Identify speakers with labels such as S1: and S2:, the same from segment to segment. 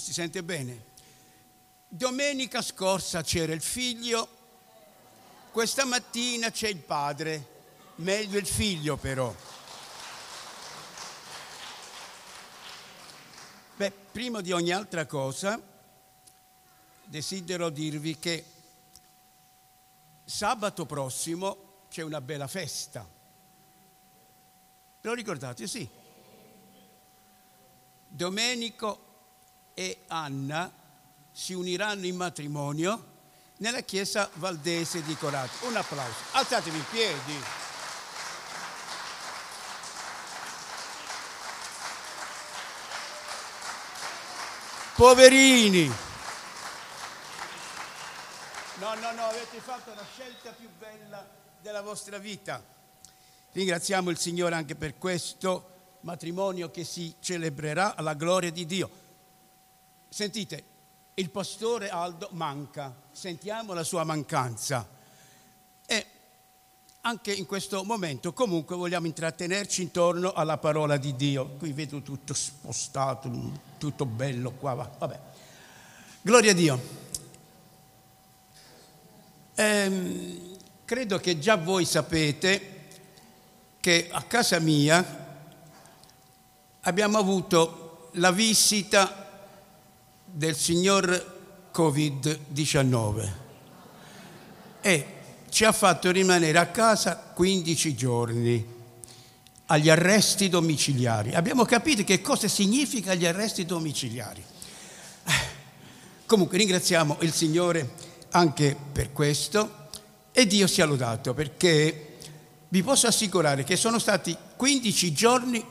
S1: si sente bene? Domenica scorsa c'era il figlio, questa mattina c'è il padre, meglio il figlio però. Beh, prima di ogni altra cosa, desidero dirvi che sabato prossimo c'è una bella festa. Lo ricordate? Sì. Domenico e Anna si uniranno in matrimonio nella chiesa valdese di Coraggio. Un applauso. Alzatevi in piedi. Poverini. No, no, no, avete fatto la scelta più bella della vostra vita. Ringraziamo il Signore anche per questo matrimonio che si celebrerà alla gloria di Dio. Sentite, il pastore Aldo manca, sentiamo la sua mancanza. E anche in questo momento comunque vogliamo intrattenerci intorno alla parola di Dio. Qui vedo tutto spostato, tutto bello qua, va. vabbè. Gloria a Dio. Ehm, credo che già voi sapete che a casa mia abbiamo avuto la visita del signor Covid-19 e ci ha fatto rimanere a casa 15 giorni agli arresti domiciliari. Abbiamo capito che cosa significa gli arresti domiciliari. Comunque ringraziamo il Signore anche per questo e Dio sia lodato perché vi posso assicurare che sono stati 15 giorni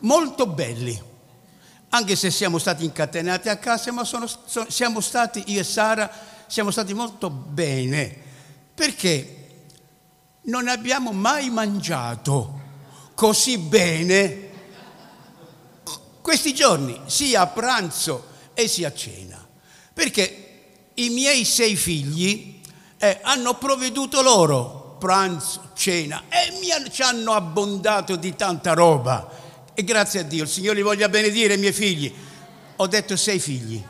S1: molto belli anche se siamo stati incatenati a casa, ma sono, sono, siamo stati, io e Sara, siamo stati molto bene, perché non abbiamo mai mangiato così bene. Questi giorni, sia a pranzo e sia a cena, perché i miei sei figli eh, hanno provveduto loro pranzo, cena e mi, ci hanno abbondato di tanta roba e grazie a Dio, il Signore li voglia benedire, i miei figli. Ho detto sei figli.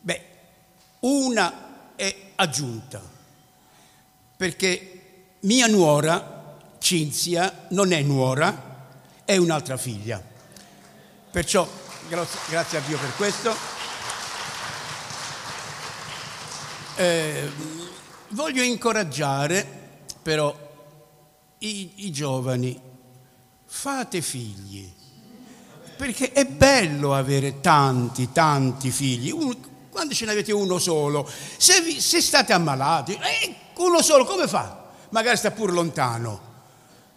S1: Beh, una è aggiunta, perché mia nuora, Cinzia, non è nuora, è un'altra figlia. Perciò, grazie, a Dio per questo. Eh, voglio incoraggiare però i, i giovani, fate figli, perché è bello avere tanti, tanti figli. Un, quando ce ne avete uno solo, se, vi, se state ammalati, eh, uno solo come fa? Magari sta pur lontano.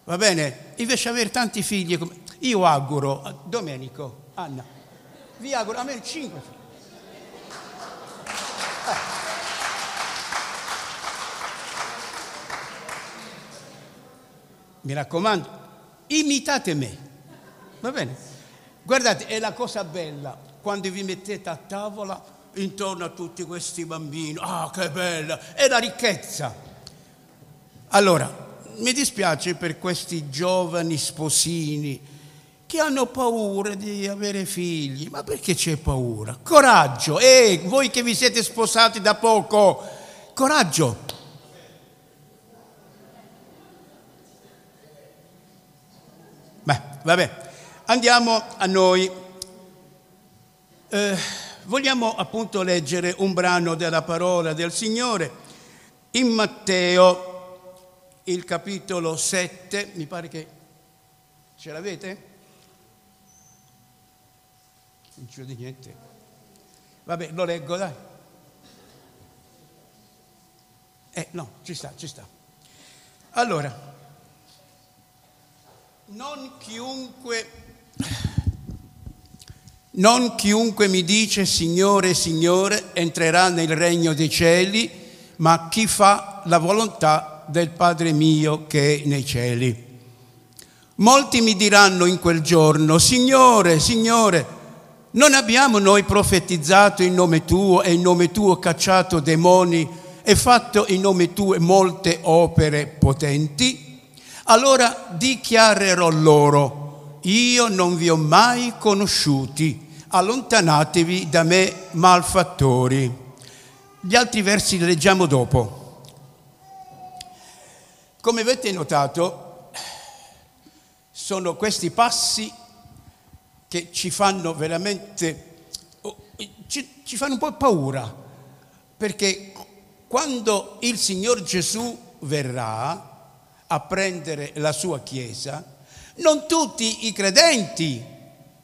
S1: Va bene? Invece avere tanti figli, io auguro Domenico, Anna, vi auguro a me cinque figli. Mi raccomando, imitate me. Va bene? Guardate, è la cosa bella quando vi mettete a tavola intorno a tutti questi bambini. Ah, che bella! È la ricchezza. Allora, mi dispiace per questi giovani sposini che hanno paura di avere figli. Ma perché c'è paura? Coraggio! E voi che vi siete sposati da poco, coraggio! Vabbè, andiamo a noi. Eh, vogliamo appunto leggere un brano della parola del Signore in Matteo, il capitolo 7, mi pare che ce l'avete? Non c'è di niente. Vabbè, lo leggo, dai. Eh, no, ci sta, ci sta. Allora, non chiunque, non chiunque mi dice Signore, Signore entrerà nel regno dei cieli, ma chi fa la volontà del Padre mio che è nei cieli. Molti mi diranno in quel giorno, Signore, Signore, non abbiamo noi profetizzato in nome tuo e in nome tuo cacciato demoni e fatto in nome tuo molte opere potenti? Allora dichiarerò loro, io non vi ho mai conosciuti, allontanatevi da me malfattori. Gli altri versi li leggiamo dopo. Come avete notato, sono questi passi che ci fanno veramente, oh, ci, ci fanno un po' paura, perché quando il Signor Gesù verrà a prendere la sua Chiesa, non tutti i credenti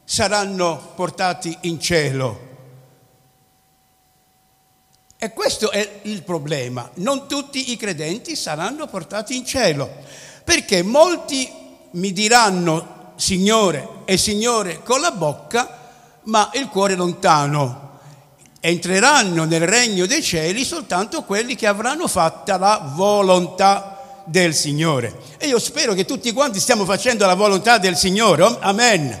S1: saranno portati in cielo. E questo è il problema. Non tutti i credenti saranno portati in cielo, perché molti mi diranno Signore e Signore con la bocca, ma il cuore lontano. Entreranno nel regno dei cieli soltanto quelli che avranno fatta la volontà del Signore. E io spero che tutti quanti stiamo facendo la volontà del Signore. Amen.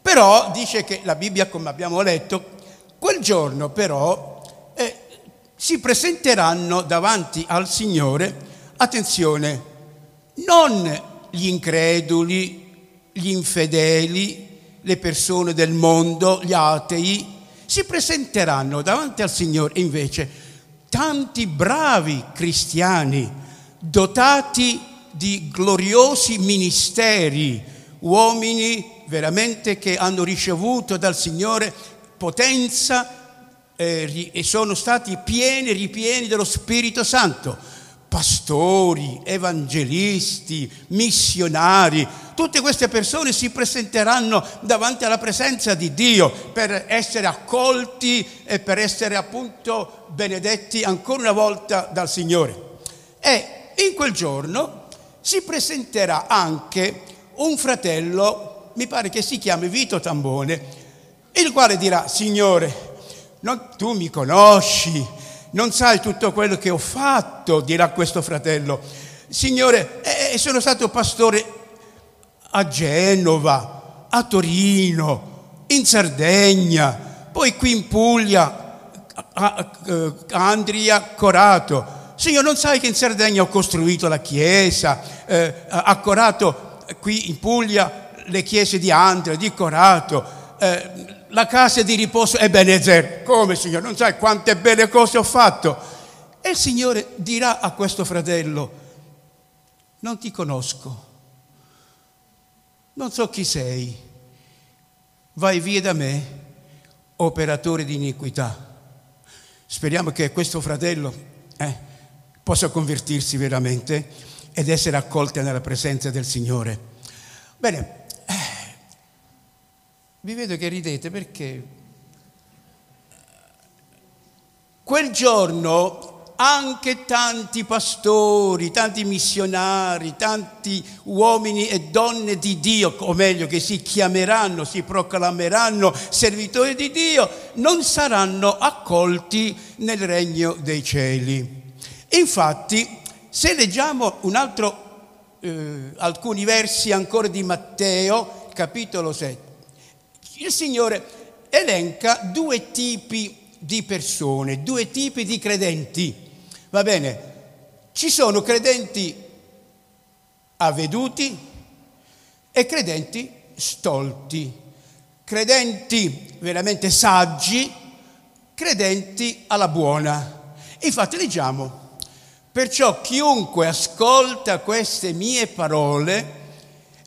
S1: Però dice che la Bibbia, come abbiamo letto, quel giorno però eh, si presenteranno davanti al Signore, attenzione, non gli increduli, gli infedeli, le persone del mondo, gli atei, si presenteranno davanti al Signore invece tanti bravi cristiani dotati di gloriosi ministeri, uomini veramente che hanno ricevuto dal Signore potenza eh, e sono stati pieni, ripieni dello Spirito Santo pastori, evangelisti, missionari, tutte queste persone si presenteranno davanti alla presenza di Dio per essere accolti e per essere appunto benedetti ancora una volta dal Signore. E in quel giorno si presenterà anche un fratello, mi pare che si chiami Vito Tambone, il quale dirà, Signore, non, tu mi conosci, non sai tutto quello che ho fatto, dirà questo fratello. Signore, eh, sono stato pastore a Genova, a Torino, in Sardegna, poi qui in Puglia, a, a, a Andria, Corato. Signore, non sai che in Sardegna ho costruito la chiesa, eh, a Corato, qui in Puglia, le chiese di Andria, di Corato, eh, la casa di riposo è Benezer. Come Signore? Non sai quante belle cose ho fatto. E il Signore dirà a questo fratello, non ti conosco, non so chi sei, vai via da me, operatore di iniquità. Speriamo che questo fratello eh, possa convertirsi veramente ed essere accolto nella presenza del Signore. Bene, vi vedo che ridete perché quel giorno anche tanti pastori, tanti missionari, tanti uomini e donne di Dio, o meglio che si chiameranno, si proclameranno servitori di Dio, non saranno accolti nel regno dei cieli. Infatti, se leggiamo un altro, eh, alcuni versi ancora di Matteo, capitolo 7, il Signore elenca due tipi di persone, due tipi di credenti. Va bene? Ci sono credenti avveduti e credenti stolti, credenti veramente saggi, credenti alla buona. Infatti leggiamo, perciò chiunque ascolta queste mie parole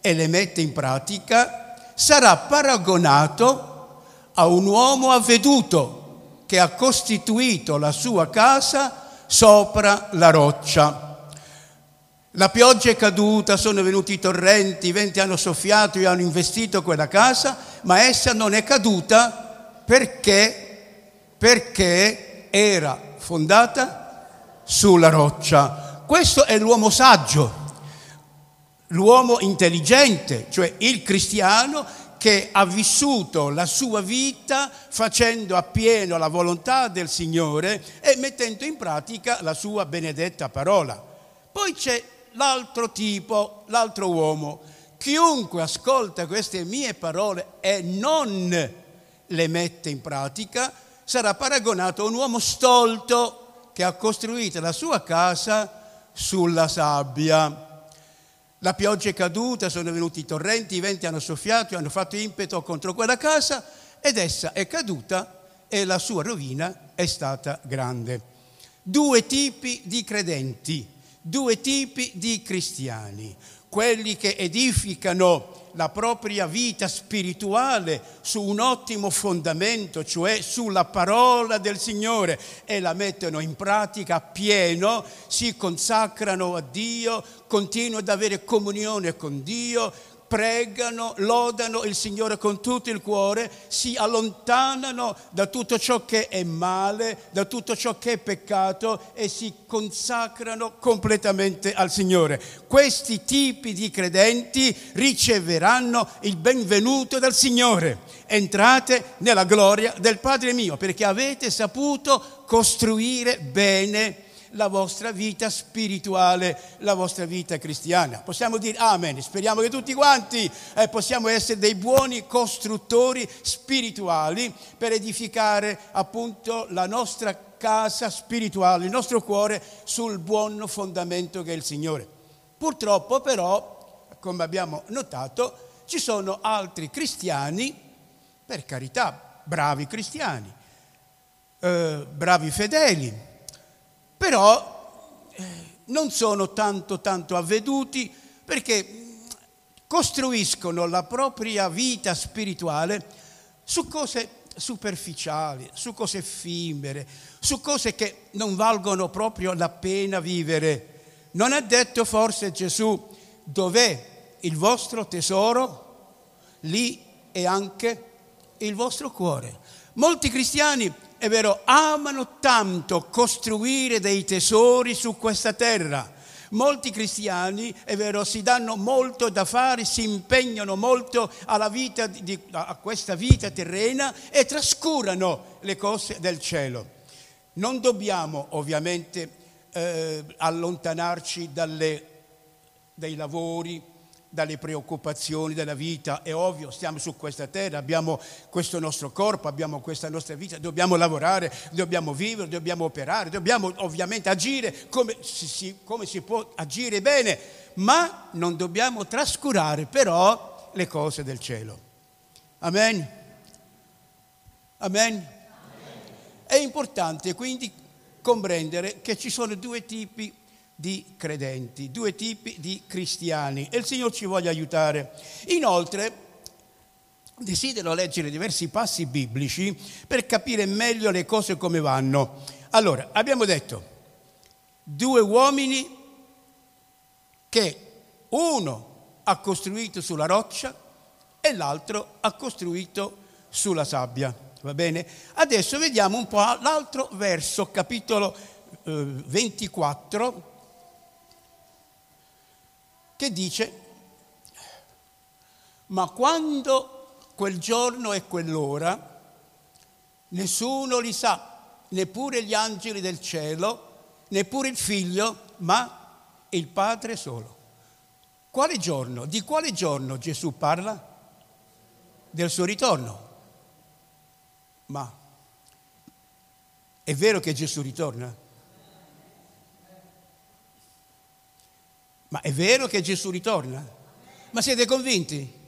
S1: e le mette in pratica, sarà paragonato a un uomo avveduto che ha costituito la sua casa sopra la roccia. La pioggia è caduta, sono venuti i torrenti, i venti hanno soffiato e hanno investito quella casa, ma essa non è caduta perché, perché era fondata sulla roccia. Questo è l'uomo saggio, l'uomo intelligente, cioè il cristiano che ha vissuto la sua vita facendo appieno la volontà del Signore e mettendo in pratica la sua benedetta parola. Poi c'è l'altro tipo, l'altro uomo. Chiunque ascolta queste mie parole e non le mette in pratica sarà paragonato a un uomo stolto che ha costruito la sua casa sulla sabbia. La pioggia è caduta, sono venuti i torrenti, i venti hanno soffiato, hanno fatto impeto contro quella casa ed essa è caduta e la sua rovina è stata grande. Due tipi di credenti, due tipi di cristiani, quelli che edificano la propria vita spirituale su un ottimo fondamento, cioè sulla parola del Signore e la mettono in pratica pieno, si consacrano a Dio, continuano ad avere comunione con Dio, pregano, lodano il Signore con tutto il cuore, si allontanano da tutto ciò che è male, da tutto ciò che è peccato e si consacrano completamente al Signore. Questi tipi di credenti riceveranno il benvenuto dal Signore. Entrate nella gloria del Padre mio perché avete saputo costruire bene la vostra vita spirituale, la vostra vita cristiana. Possiamo dire amen, speriamo che tutti quanti eh, possiamo essere dei buoni costruttori spirituali per edificare appunto la nostra casa spirituale, il nostro cuore sul buon fondamento che è il Signore. Purtroppo però, come abbiamo notato, ci sono altri cristiani, per carità, bravi cristiani, eh, bravi fedeli, però eh, non sono tanto tanto avveduti perché costruiscono la propria vita spirituale su cose superficiali, su cose effimere, su cose che non valgono proprio la pena vivere. Non ha detto forse Gesù dov'è il vostro tesoro? Lì è anche il vostro cuore. Molti cristiani è vero, amano tanto costruire dei tesori su questa terra. Molti cristiani, è vero, si danno molto da fare, si impegnano molto vita di, a questa vita terrena e trascurano le cose del cielo. Non dobbiamo ovviamente eh, allontanarci dalle, dai lavori, dalle preoccupazioni della vita. È ovvio, stiamo su questa terra, abbiamo questo nostro corpo, abbiamo questa nostra vita, dobbiamo lavorare, dobbiamo vivere, dobbiamo operare, dobbiamo ovviamente agire come si, come si può agire bene, ma non dobbiamo trascurare però le cose del cielo. Amen. Amen. Amen. È importante quindi comprendere che ci sono due tipi di credenti, due tipi di cristiani e il Signore ci voglia aiutare. Inoltre, desidero leggere diversi passi biblici per capire meglio le cose come vanno. Allora, abbiamo detto, due uomini che uno ha costruito sulla roccia e l'altro ha costruito sulla sabbia. Va bene? Adesso vediamo un po' l'altro verso, capitolo eh, 24, che dice, ma quando quel giorno e quell'ora, nessuno li sa, neppure gli angeli del cielo, neppure il figlio, ma il Padre solo. Quale giorno? Di quale giorno Gesù parla? Del suo ritorno. Ma è vero che Gesù ritorna? Ma è vero che Gesù ritorna? Ma siete convinti?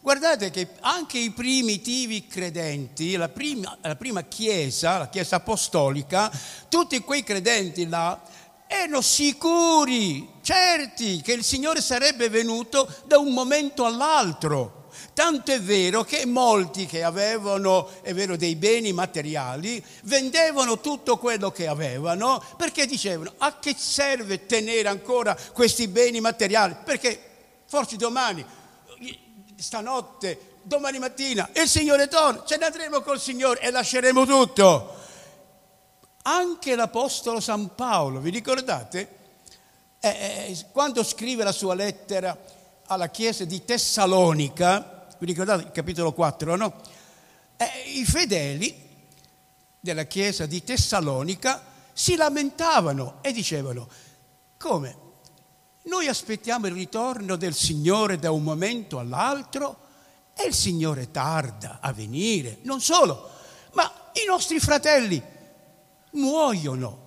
S1: Guardate che anche i primitivi credenti, la prima, la prima chiesa, la chiesa apostolica, tutti quei credenti là erano sicuri, certi che il Signore sarebbe venuto da un momento all'altro. Tanto è vero che molti che avevano, vero, dei beni materiali, vendevano tutto quello che avevano perché dicevano a che serve tenere ancora questi beni materiali? Perché forse domani, stanotte, domani mattina, il Signore torna, ce ne andremo col Signore e lasceremo tutto. Anche l'Apostolo San Paolo, vi ricordate? Eh, eh, quando scrive la sua lettera alla chiesa di Tessalonica, vi ricordate il capitolo 4, no? Eh, I fedeli della chiesa di Tessalonica si lamentavano e dicevano, come? Noi aspettiamo il ritorno del Signore da un momento all'altro e il Signore tarda a venire. Non solo, ma i nostri fratelli muoiono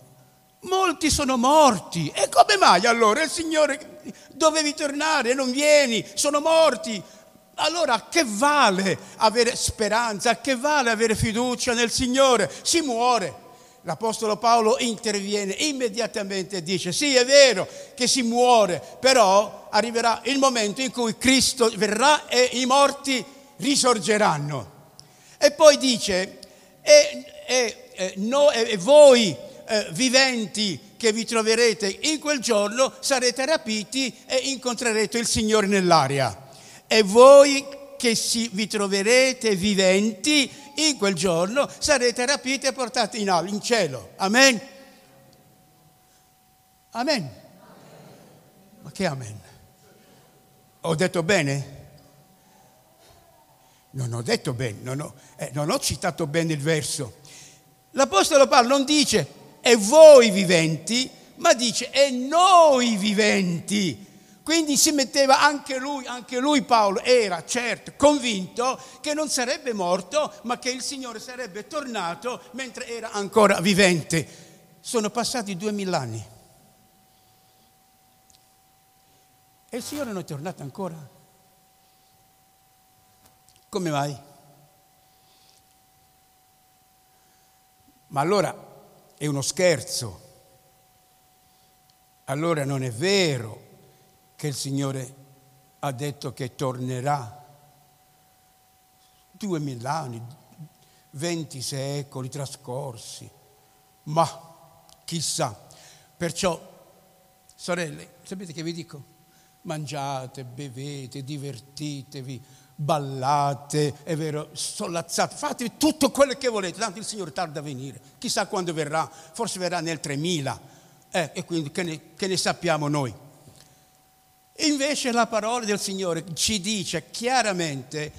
S1: Molti sono morti. E come mai allora il Signore dovevi tornare, non vieni, sono morti? Allora che vale avere speranza? Che vale avere fiducia nel Signore? Si muore. L'Apostolo Paolo interviene immediatamente e dice, sì è vero che si muore, però arriverà il momento in cui Cristo verrà e i morti risorgeranno. E poi dice, e, e, e, no, e voi eh, viventi che vi troverete in quel giorno sarete rapiti e incontrerete il Signore nell'aria e voi che vi troverete viventi in quel giorno sarete rapiti e portati in, in cielo. Amen. Amen. Ma che amen? Ho detto bene? Non ho detto bene, non ho, eh, non ho citato bene il verso. L'Apostolo Paolo non dice e voi viventi, ma dice e noi viventi quindi si metteva anche lui, anche lui Paolo era certo convinto che non sarebbe morto, ma che il Signore sarebbe tornato mentre era ancora vivente. Sono passati duemila anni. E il Signore non è tornato ancora. Come mai? Ma allora è uno scherzo. Allora non è vero che il Signore ha detto che tornerà. Duemila anni, venti secoli trascorsi, ma chissà. Perciò, sorelle, sapete che vi dico? Mangiate, bevete, divertitevi, ballate, è vero, sollazzate, fate tutto quello che volete, tanto il Signore tarda a venire, chissà quando verrà, forse verrà nel 3000, eh, e quindi che ne, che ne sappiamo noi? Invece la parola del Signore ci dice chiaramente,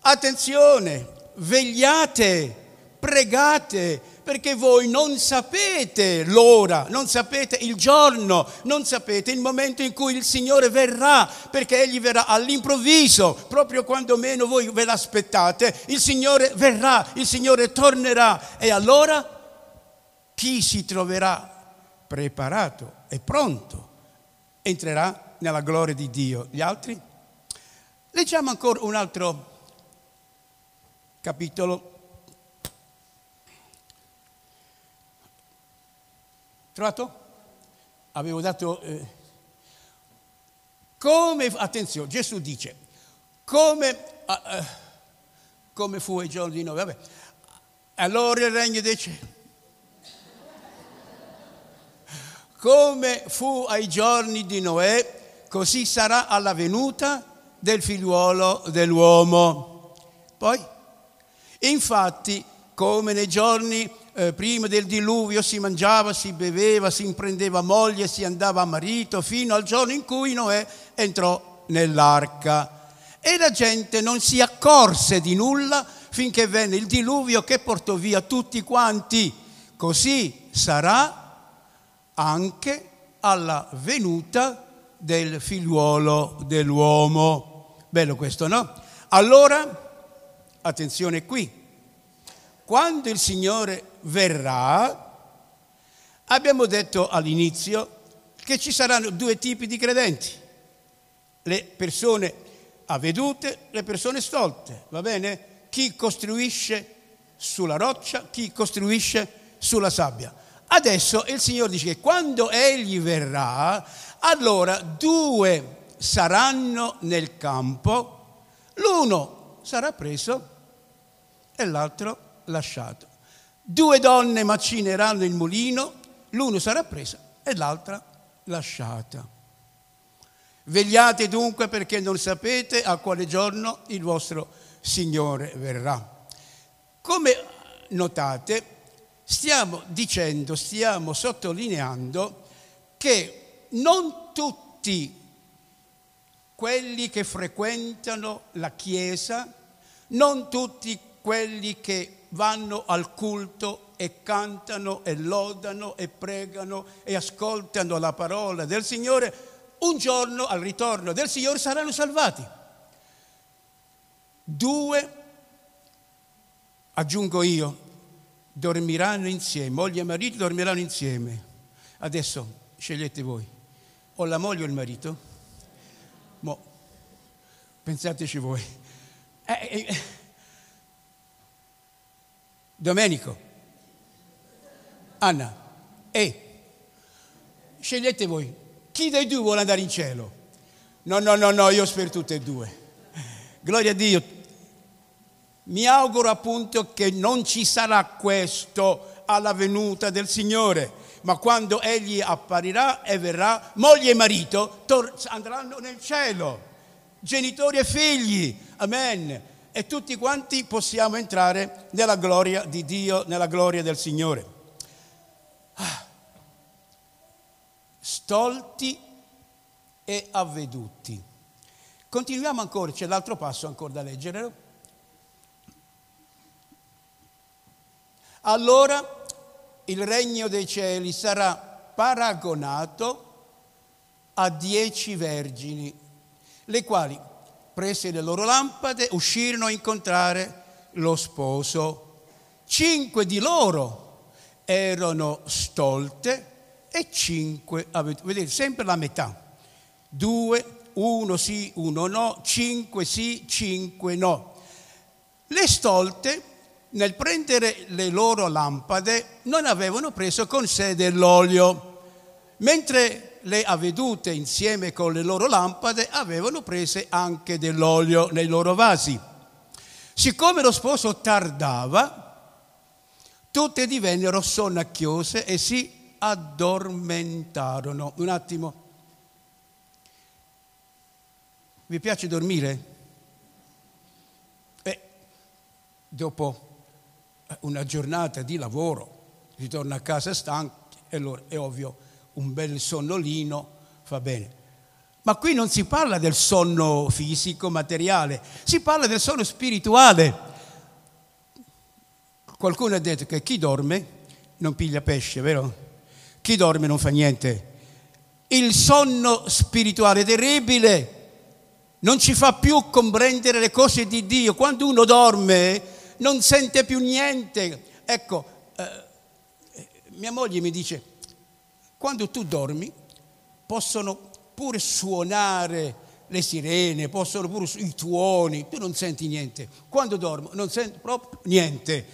S1: attenzione, vegliate, pregate, perché voi non sapete l'ora, non sapete il giorno, non sapete il momento in cui il Signore verrà, perché Egli verrà all'improvviso, proprio quando meno voi ve l'aspettate, il Signore verrà, il Signore tornerà. E allora chi si troverà preparato e pronto? Entrerà nella gloria di Dio. Gli altri? Leggiamo ancora un altro capitolo. Trovato? Avevo dato... Eh, come, attenzione, Gesù dice, come, uh, come fu ai giorni di Noè, vabbè, allora il regno dei cieli come fu ai giorni di Noè, così sarà alla venuta del figliuolo dell'uomo. Poi, infatti, come nei giorni eh, prima del diluvio si mangiava, si beveva, si imprendeva moglie, si andava a marito, fino al giorno in cui Noè entrò nell'arca. E la gente non si accorse di nulla finché venne il diluvio che portò via tutti quanti. Così sarà anche alla venuta del figliuolo dell'uomo. Bello questo, no? Allora, attenzione qui, quando il Signore verrà, abbiamo detto all'inizio che ci saranno due tipi di credenti, le persone avvedute, le persone stolte, va bene? Chi costruisce sulla roccia, chi costruisce sulla sabbia. Adesso il Signore dice che quando Egli verrà, allora due saranno nel campo, l'uno sarà preso e l'altro lasciato. Due donne macineranno il mulino, l'uno sarà preso e l'altra lasciata. Vegliate dunque perché non sapete a quale giorno il vostro Signore verrà. Come notate, stiamo dicendo, stiamo sottolineando che non tutti quelli che frequentano la Chiesa, non tutti quelli che vanno al culto e cantano e lodano e pregano e ascoltano la parola del Signore, un giorno al ritorno del Signore saranno salvati. Due, aggiungo io, dormiranno insieme, moglie e marito dormiranno insieme Adesso scegliete voi, o la moglie o il marito. Mo, pensateci voi. Eh, eh, eh. Domenico, Anna, e scegliete voi. Chi dei due vuole andare in cielo? No, no, no, no, io spero tutte e due. Gloria a Dio. Mi auguro appunto che non ci sarà questo alla venuta del Signore, ma quando Egli apparirà e verrà, moglie e marito tor- andranno nel cielo, genitori e figli, amen. E tutti quanti possiamo entrare nella gloria di Dio, nella gloria del Signore. Ah. Stolti e avveduti. Continuiamo ancora, c'è l'altro passo ancora da leggere. Allora il regno dei cieli sarà paragonato a dieci vergini, le quali, prese le loro lampade, uscirono a incontrare lo sposo. Cinque di loro erano stolte e cinque avvedute. Vedete, sempre la metà. Due uno sì, uno no, cinque sì, cinque no. Le stolte, nel prendere le loro lampade, non avevano preso con sé dell'olio, mentre le avvedute insieme con le loro lampade avevano preso anche dell'olio nei loro vasi. Siccome lo sposo tardava, tutte divennero sonnacchiose e si addormentarono. Un attimo. Vi piace dormire? E dopo una giornata di lavoro si torna a casa stanchi e allora è ovvio un bel sonnolino fa bene. Ma qui non si parla del sonno fisico, materiale, si parla del sonno spirituale. Qualcuno ha detto che chi dorme non piglia pesce, vero? Chi dorme non fa niente. Il sonno spirituale terribile non ci fa più comprendere le cose di Dio. Quando uno dorme non sente più niente. Ecco, eh, mia moglie mi dice, quando tu dormi possono pure suonare le sirene, possono pure i tuoni, tu non senti niente. Quando dormo non sento proprio niente.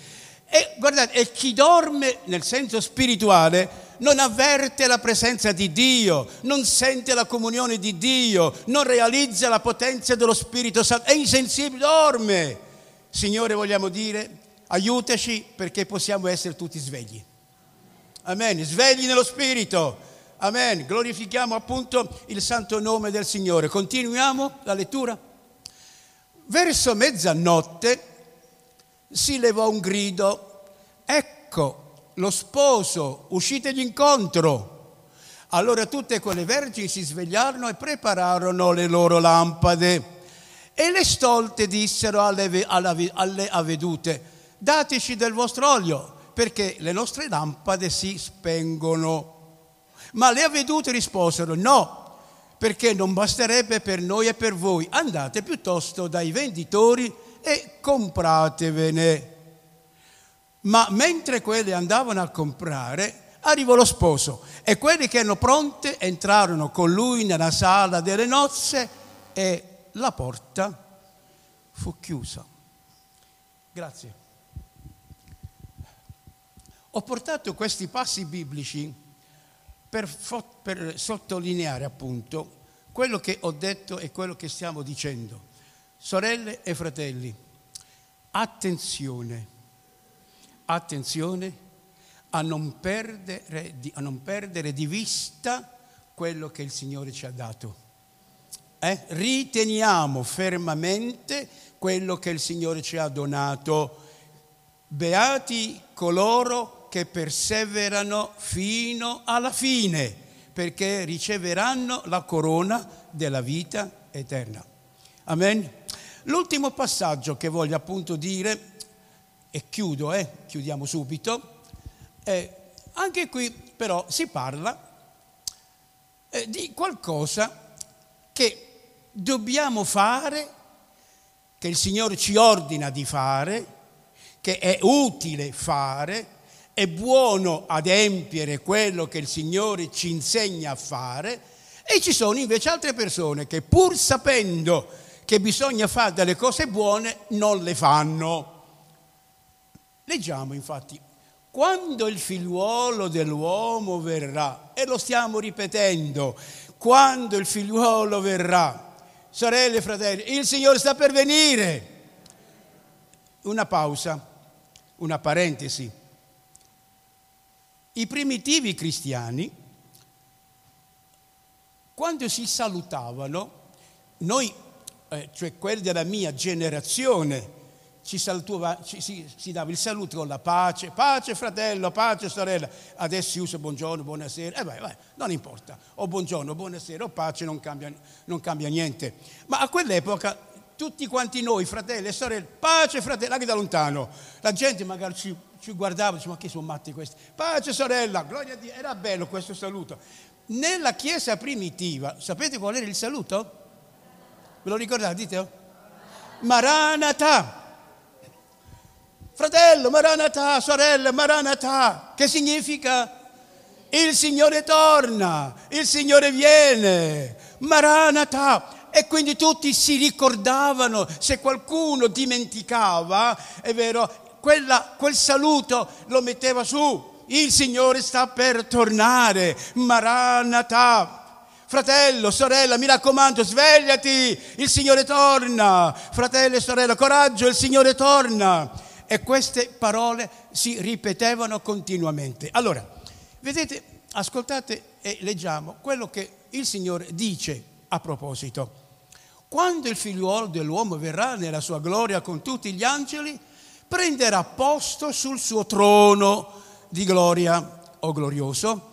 S1: E guardate, e chi dorme nel senso spirituale non avverte la presenza di Dio, non sente la comunione di Dio, non realizza la potenza dello Spirito Santo, è insensibile, dorme. Signore, vogliamo dire, aiutaci perché possiamo essere tutti svegli. Amen, svegli nello Spirito. Amen, glorifichiamo appunto il santo nome del Signore. Continuiamo la lettura. Verso mezzanotte si levò un grido, ecco lo sposo, uscitegli incontro. Allora tutte quelle vergini si svegliarono e prepararono le loro lampade. E le stolte dissero alle, alle, alle avvedute, dateci del vostro olio, perché le nostre lampade si spengono. Ma le avvedute risposero, no, perché non basterebbe per noi e per voi, andate piuttosto dai venditori e compratevene. Ma mentre quelle andavano a comprare, arrivò lo sposo e quelli che erano pronte entrarono con lui nella sala delle nozze e la porta fu chiusa. Grazie. Ho portato questi passi biblici per, per, sottolineare appunto quello che ho detto e quello che stiamo dicendo. Sorelle e fratelli, attenzione attenzione a non, perdere, a non perdere di vista quello che il Signore ci ha dato. Eh? Riteniamo fermamente quello che il Signore ci ha donato. Beati coloro che perseverano fino alla fine, perché riceveranno la corona della vita eterna. Amen. L'ultimo passaggio che voglio appunto dire e chiudo, eh, chiudiamo subito, eh, anche qui però si parla eh, di qualcosa che dobbiamo fare, che il Signore ci ordina di fare, che è utile fare è buono adempiere quello che il Signore ci insegna a fare e ci sono invece altre persone che pur sapendo che bisogna fare delle cose buone non le fanno. Leggiamo infatti, quando il figliuolo dell'uomo verrà, e lo stiamo ripetendo, quando il figliuolo verrà, sorelle e fratelli, il Signore sta per venire. Una pausa, una parentesi. I primitivi cristiani, quando si salutavano, noi, eh, cioè quelli della mia generazione, ci salutiva, ci, si, si, dava il saluto con la pace, pace fratello, pace sorella, adesso si usa buongiorno, buonasera, eh vai, vai, non importa, o buongiorno, buonasera, o pace, non cambia, non cambia niente. Ma a quell'epoca tutti quanti noi, fratelli e sorelle, pace fratello, anche da lontano, la gente magari ci, ci guardava, diceva ma che sono matti questi, pace sorella, gloria a Dio, era bello questo saluto. Nella chiesa primitiva, sapete qual era il saluto? Ve lo ricordate? Dite? Maranatha. Fratello, Maranatha, sorella, Maranatha, che significa? Il Signore torna, il Signore viene, Maranatha. E quindi tutti si ricordavano, se qualcuno dimenticava, è vero, quella, quel saluto lo metteva su, il Signore sta per tornare, Maranatha. Fratello, sorella, mi raccomando, svegliati, il Signore torna. Fratello e sorella, coraggio, il Signore torna e queste parole si ripetevano continuamente. Allora, vedete, ascoltate e leggiamo quello che il Signore dice a proposito. Quando il figliuolo dell'uomo verrà nella sua gloria con tutti gli angeli, prenderà posto sul suo trono di gloria o glorioso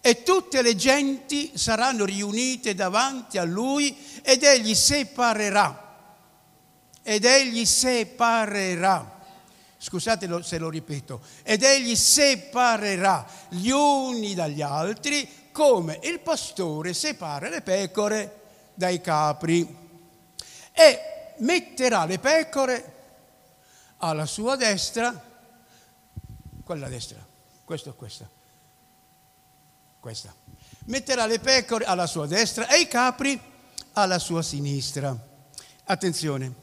S1: e tutte le genti saranno riunite davanti a lui ed egli separerà ed egli separerà, scusate se lo ripeto, ed egli separerà gli uni dagli altri come il pastore separa le pecore dai capri e metterà le pecore alla sua destra, quella destra, questa o questa, questa, metterà le pecore alla sua destra e i capri alla sua sinistra. Attenzione,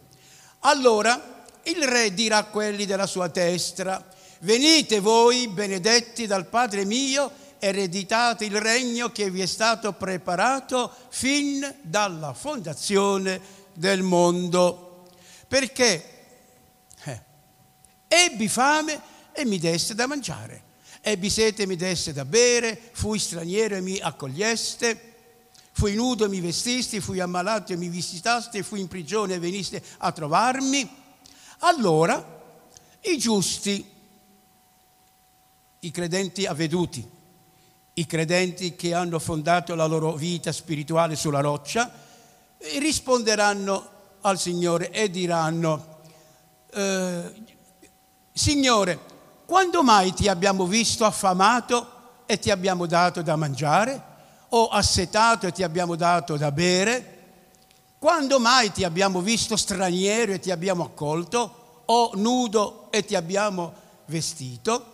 S1: allora il re dirà a quelli della sua destra, venite voi benedetti dal Padre mio, ereditate il regno che vi è stato preparato fin dalla fondazione del mondo. Perché eh, ebbi fame e mi deste da mangiare, ebbi sete e mi deste da bere, fui straniero e mi accoglieste Fui nudo e mi vestisti, fui ammalato e mi visitaste, fui in prigione e veniste a trovarmi. Allora i giusti, i credenti avveduti, i credenti che hanno fondato la loro vita spirituale sulla roccia, risponderanno al Signore e diranno, eh, Signore, quando mai ti abbiamo visto affamato e ti abbiamo dato da mangiare? O assetato e ti abbiamo dato da bere? Quando mai ti abbiamo visto straniero e ti abbiamo accolto? O nudo e ti abbiamo vestito?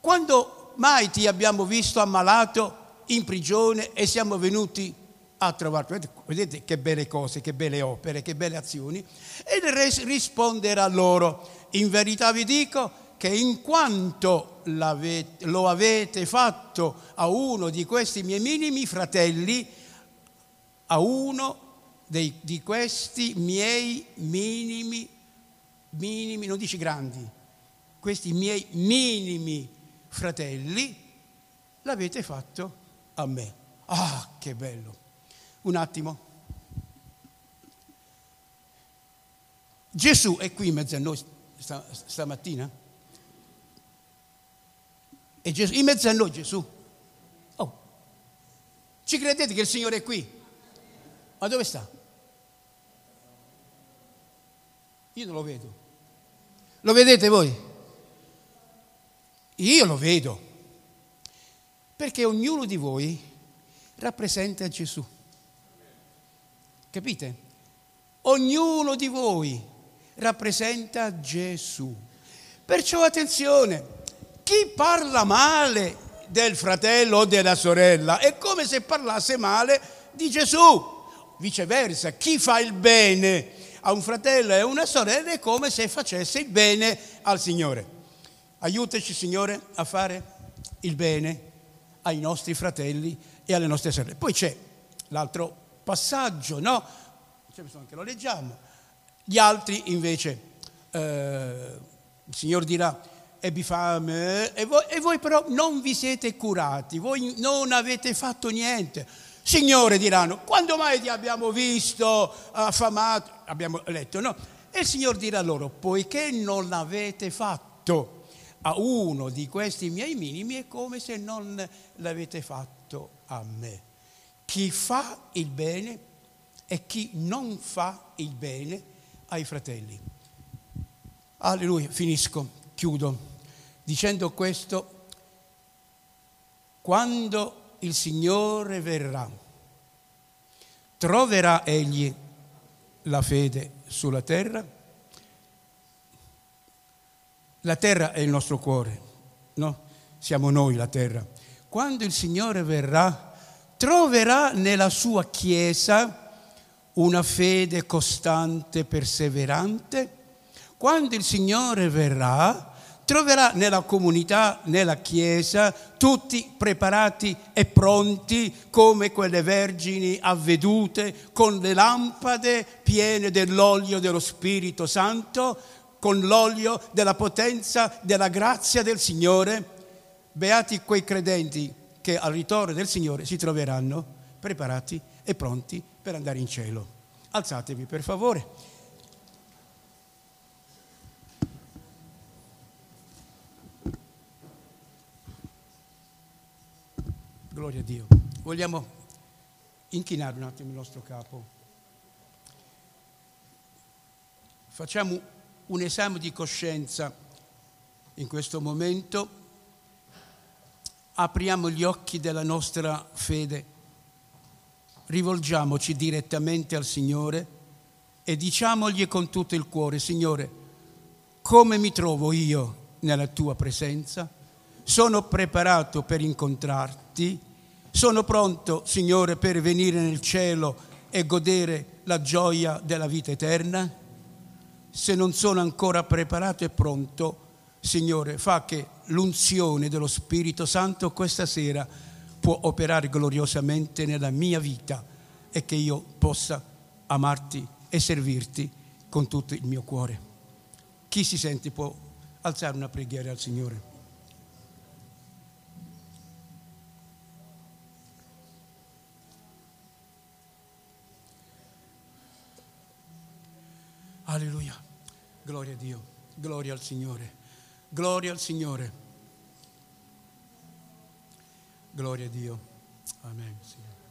S1: Quando mai ti abbiamo visto ammalato in prigione e siamo venuti a trovarti? Vedete, vedete che belle cose, che belle opere, che belle azioni? E risponderà loro, in verità vi dico che in quanto lo avete fatto a uno di questi miei minimi fratelli, a uno dei, di questi miei minimi, minimi, non dici grandi, questi miei minimi fratelli, l'avete fatto a me. Ah, che bello. Un attimo. Gesù è qui in mezzo a noi stamattina? E Gesù, in mezzo a noi Gesù. Oh, ci credete che il Signore è qui? Ma dove sta? Io non lo vedo. Lo vedete voi? Io lo vedo. Perché ognuno di voi rappresenta Gesù. Capite? Ognuno di voi rappresenta Gesù. Perciò attenzione, chi parla male del fratello o della sorella è come se parlasse male di Gesù. Viceversa, chi fa il bene a un fratello e a una sorella è come se facesse il bene al Signore. Aiutaci, Signore, a fare il bene ai nostri fratelli e alle nostre sorelle. Poi c'è l'altro passaggio, no? C'è bisogno che lo leggiamo. Gli altri invece, eh, il Signore dirà, ebbi fame e voi, e voi però non vi siete curati, voi non avete fatto niente. Signore diranno, quando mai ti abbiamo visto affamato? Abbiamo letto, no? E il Signore dirà loro, poiché non l'avete fatto a uno di questi miei minimi, è come se non l'avete fatto a me. Chi fa il bene e chi non fa il bene ai fratelli. Alleluia, finisco, chiudo, dicendo questo, quando il Signore verrà. Troverà egli la fede sulla terra? La terra è il nostro cuore, no? Siamo noi la terra. Quando il Signore verrà, troverà nella sua Chiesa una fede costante, perseverante? Quando il Signore verrà, troverà nella comunità, nella Chiesa, tutti preparati e pronti come quelle vergini avvedute, con le lampade piene dell'olio dello Spirito Santo, con l'olio della potenza, della grazia del Signore. Beati quei credenti che al ritorno del Signore si troveranno preparati e pronti per andare in cielo. Alzatevi per favore. Gloria a Dio. Vogliamo inchinare un attimo il nostro capo. Facciamo un esame di coscienza in questo momento. Apriamo gli occhi della nostra fede. Rivolgiamoci direttamente al Signore e diciamogli con tutto il cuore, Signore, come mi trovo io nella tua presenza? Sono preparato per incontrarti sono pronto, Signore, per venire nel cielo e godere la gioia della vita eterna? Se non sono ancora preparato e pronto, Signore, fa che l'unzione dello Spirito Santo questa sera può operare gloriosamente nella mia vita e che io possa amarti e servirti con tutto il mio cuore. Chi si sente può alzare una preghiera al Signore. Alleluia. Gloria a Dio. Gloria al Signore. Gloria al Signore. Gloria a Dio. Amen. Signore.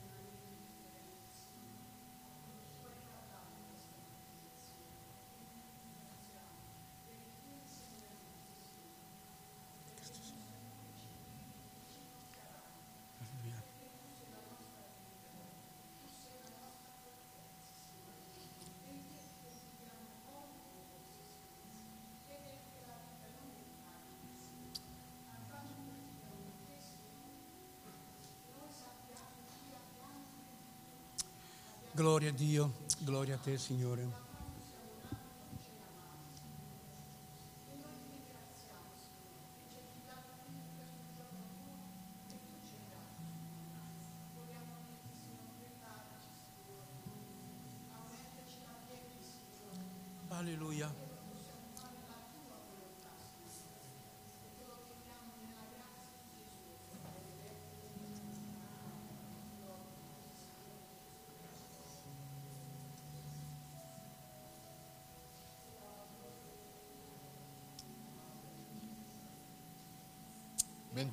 S1: Gloria a Dio, gloria a te Signore. Ben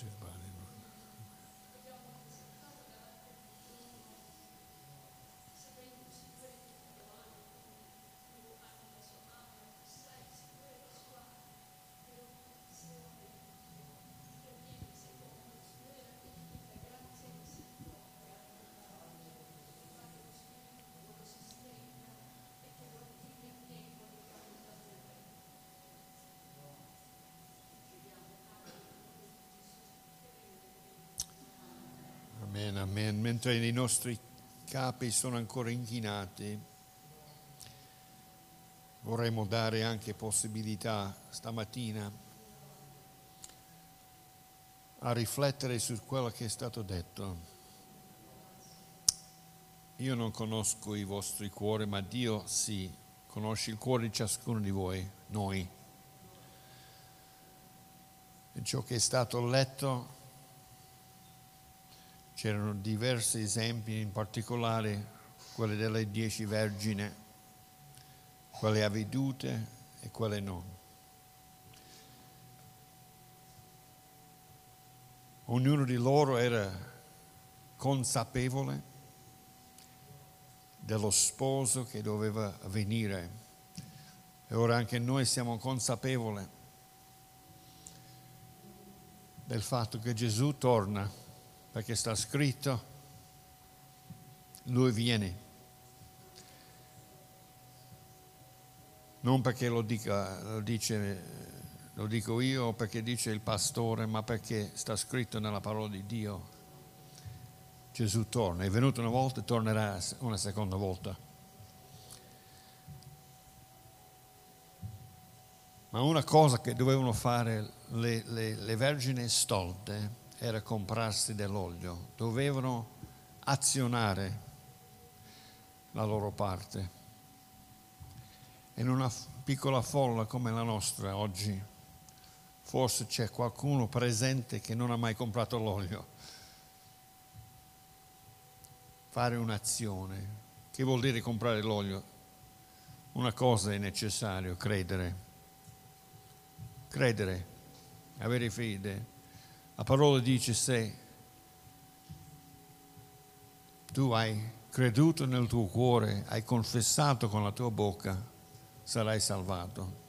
S2: Amen. Amen, amen. Mentre i nostri capi sono ancora inchinati, vorremmo dare anche possibilità stamattina a riflettere su quello che è stato detto. Io non conosco i vostri cuori, ma Dio sì, conosce il cuore di ciascuno di voi, noi. E ciò che è stato letto C'erano diversi esempi, in particolare quelli delle dieci vergine, quelle avvedute e quelle non. Ognuno di loro era consapevole dello sposo che doveva venire. E ora anche noi siamo consapevoli del fatto che Gesù torna perché sta scritto, lui viene. Non perché lo, dica, lo, dice, lo dico io o perché dice il pastore, ma perché sta scritto nella parola di Dio. Gesù torna, è venuto una volta e tornerà una seconda volta. Ma una cosa che dovevano fare le, le, le vergini stolte era comprarsi dell'olio, dovevano azionare la loro parte. In una piccola folla come la nostra oggi, forse c'è qualcuno presente che non ha mai comprato l'olio. Fare un'azione. Che vuol dire comprare l'olio? Una cosa è necessario, credere. Credere, avere fede la parola dice se tu hai creduto nel tuo cuore, hai confessato con la tua bocca, sarai salvato.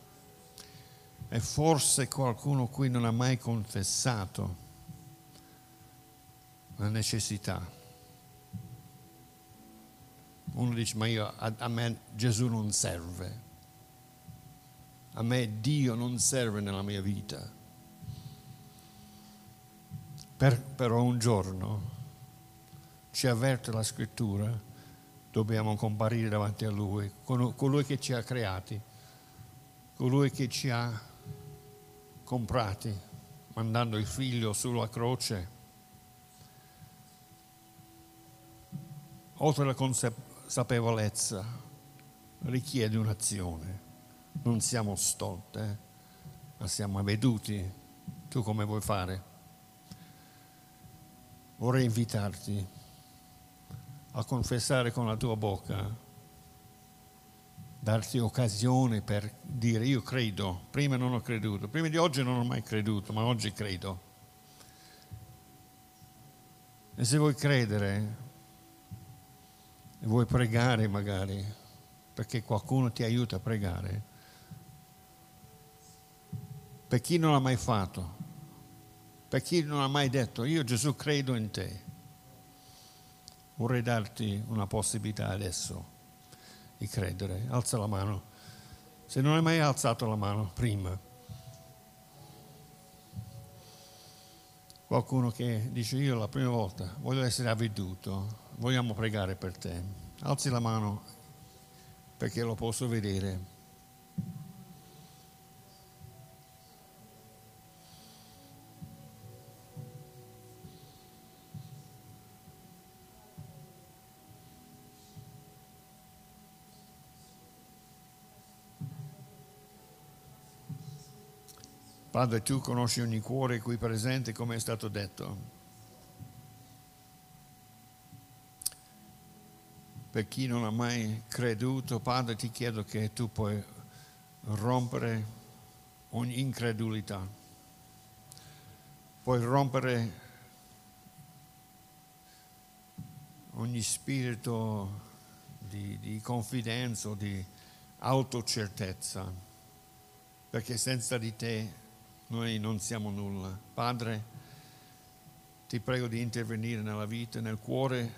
S2: E forse qualcuno qui non ha mai confessato la necessità. Uno dice, ma io, a, a me Gesù non serve, a me Dio non serve nella mia vita. Per, però un giorno ci avverte la scrittura, dobbiamo comparire davanti a Lui, colui che ci ha creati, colui che ci ha comprati, mandando il figlio sulla croce. Oltre alla consapevolezza, richiede un'azione. Non siamo stolte, eh? ma siamo avveduti. Tu come vuoi fare? Vorrei invitarti a confessare con la tua bocca, darti occasione per dire io credo, prima non ho creduto, prima di oggi non ho mai creduto, ma oggi credo. E se vuoi credere e vuoi pregare magari, perché qualcuno ti aiuta a pregare, per chi non l'ha mai fatto, per chi non ha mai detto io Gesù credo in te, vorrei darti una possibilità adesso di credere. Alza la mano. Se non hai mai alzato la mano prima. Qualcuno che dice io la prima volta voglio essere avveduto, vogliamo pregare per te. Alzi la mano perché lo posso vedere. Padre, tu conosci ogni cuore qui presente, come è stato detto. Per chi non ha mai creduto, Padre, ti chiedo che tu puoi rompere ogni incredulità. puoi rompere ogni spirito di, di confidenza di autocertezza, perché senza di te noi non siamo nulla. Padre, ti prego di intervenire nella vita, nel cuore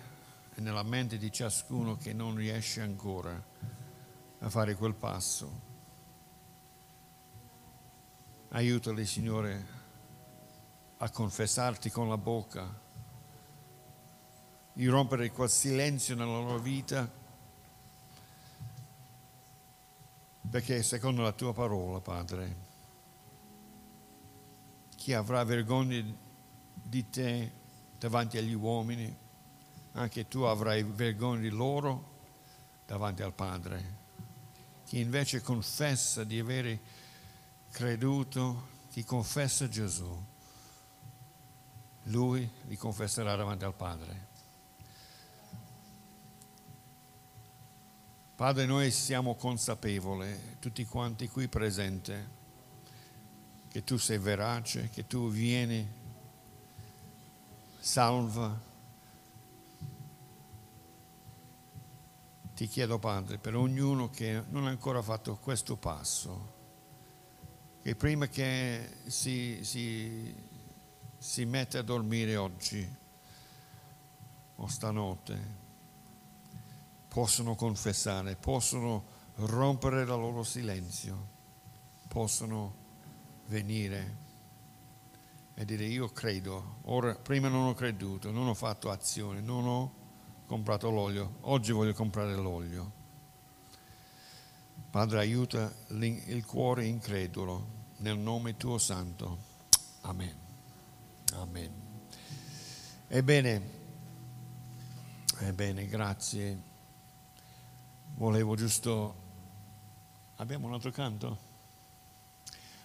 S2: e nella mente di ciascuno che non riesce ancora a fare quel passo. Aiutali, Signore, a confessarti con la bocca, di rompere quel silenzio nella loro vita, perché secondo la tua parola, Padre, chi avrà vergogna di te davanti agli uomini, anche tu avrai vergogna di loro davanti al Padre. Chi invece confessa di avere creduto, chi confessa Gesù, lui li confesserà davanti al Padre. Padre, noi siamo consapevoli, tutti quanti qui presenti, che tu sei verace, che tu vieni, salva. Ti chiedo, Padre, per ognuno che non ha ancora fatto questo passo, che prima che si, si si mette a dormire oggi o stanotte, possono confessare, possono rompere il loro silenzio, possono venire e dire io credo, ora prima non ho creduto, non ho fatto azione, non ho comprato l'olio, oggi voglio comprare l'olio. Padre aiuta il cuore incredulo nel nome tuo santo. Amen. Amen. Ebbene, ebbene, grazie. Volevo giusto... Abbiamo un altro canto?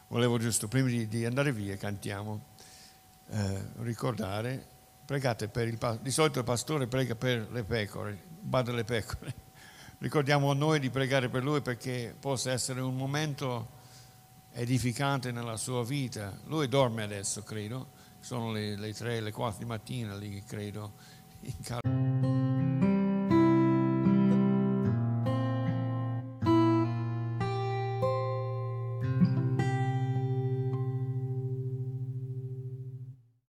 S2: Volevo giusto, prima di, di andare via, cantiamo, eh, ricordare, pregate per il Di solito il pastore prega per le pecore, bada le pecore. Ricordiamo a noi di pregare per lui perché possa essere un momento edificante nella sua vita. Lui dorme adesso, credo sono le, le 3, le 4 di mattina lì, credo, in casa.